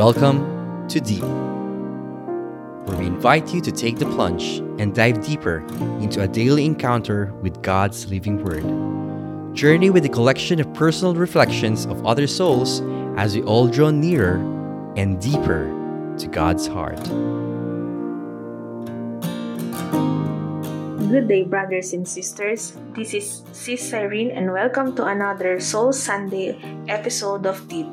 Welcome to Deep, where we invite you to take the plunge and dive deeper into a daily encounter with God's living Word. Journey with a collection of personal reflections of other souls as we all draw nearer and deeper to God's heart. Good day, brothers and sisters. This is Sis Cyrene, and welcome to another Soul Sunday episode of Deep.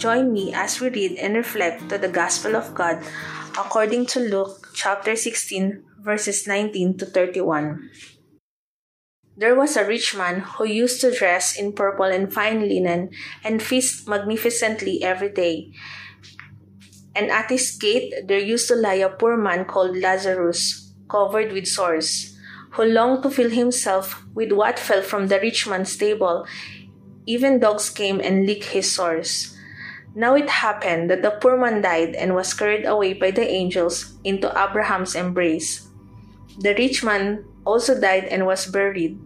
Join me as we read and reflect to the Gospel of God according to Luke chapter 16, verses 19 to 31. There was a rich man who used to dress in purple and fine linen and feast magnificently every day. And at his gate there used to lie a poor man called Lazarus, covered with sores, who longed to fill himself with what fell from the rich man's table. Even dogs came and licked his sores. Now it happened that the poor man died and was carried away by the angels into Abraham's embrace. The rich man also died and was buried.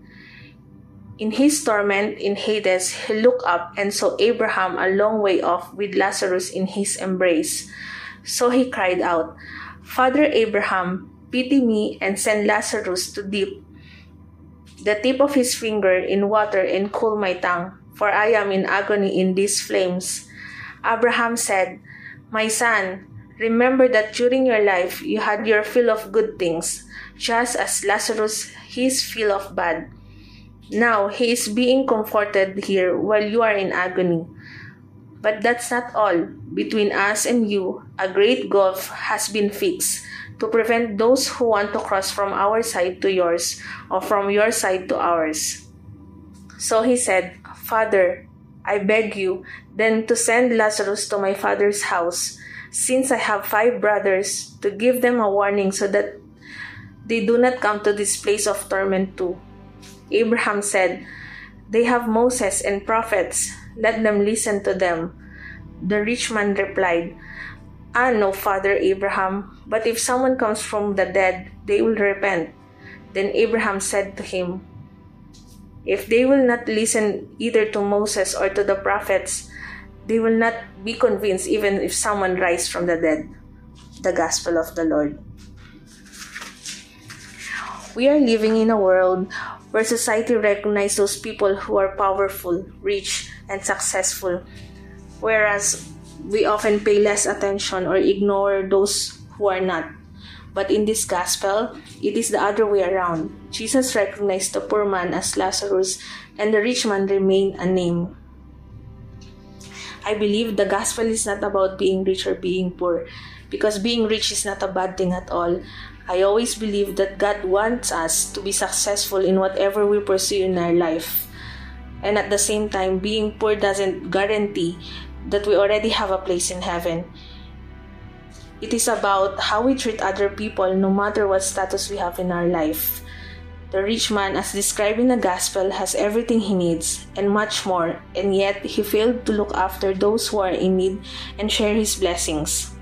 In his torment in Hades, he looked up and saw Abraham a long way off with Lazarus in his embrace. So he cried out, Father Abraham, pity me and send Lazarus to dip the tip of his finger in water and cool my tongue, for I am in agony in these flames. Abraham said, My son, remember that during your life you had your fill of good things, just as Lazarus his fill of bad. Now he is being comforted here while you are in agony. But that's not all. Between us and you, a great gulf has been fixed to prevent those who want to cross from our side to yours or from your side to ours. So he said, Father, I beg you then to send Lazarus to my father's house, since I have five brothers, to give them a warning so that they do not come to this place of torment too. Abraham said, They have Moses and prophets, let them listen to them. The rich man replied, Ah, no, Father Abraham, but if someone comes from the dead, they will repent. Then Abraham said to him, if they will not listen either to Moses or to the prophets, they will not be convinced even if someone rise from the dead. The Gospel of the Lord. We are living in a world where society recognizes those people who are powerful, rich, and successful, whereas we often pay less attention or ignore those who are not. But in this gospel, it is the other way around. Jesus recognized the poor man as Lazarus, and the rich man remained unnamed. I believe the gospel is not about being rich or being poor, because being rich is not a bad thing at all. I always believe that God wants us to be successful in whatever we pursue in our life. And at the same time, being poor doesn't guarantee that we already have a place in heaven. It is about how we treat other people no matter what status we have in our life. The rich man, as described in the gospel, has everything he needs and much more, and yet he failed to look after those who are in need and share his blessings.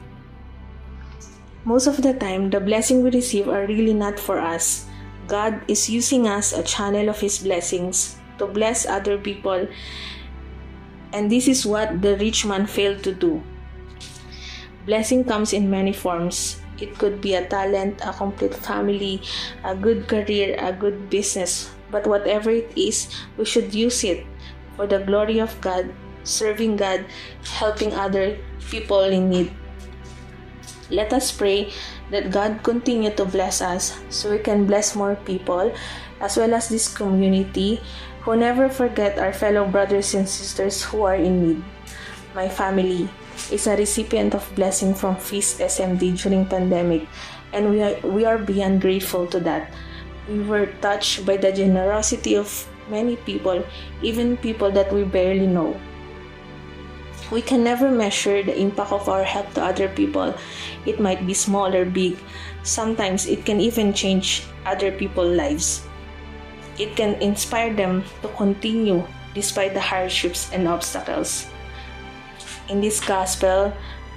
Most of the time, the blessings we receive are really not for us. God is using us a channel of his blessings to bless other people, and this is what the rich man failed to do. Blessing comes in many forms. It could be a talent, a complete family, a good career, a good business. But whatever it is, we should use it for the glory of God, serving God, helping other people in need. Let us pray that God continue to bless us so we can bless more people as well as this community who never forget our fellow brothers and sisters who are in need. My family, is a recipient of blessing from Feast SMD during pandemic and we are, we are beyond grateful to that. We were touched by the generosity of many people, even people that we barely know. We can never measure the impact of our help to other people. It might be small or big. Sometimes it can even change other people's lives. It can inspire them to continue despite the hardships and obstacles. In this gospel,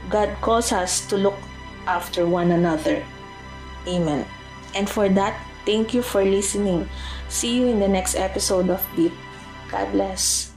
God calls us to look after one another. Amen. And for that, thank you for listening. See you in the next episode of Deep. God bless.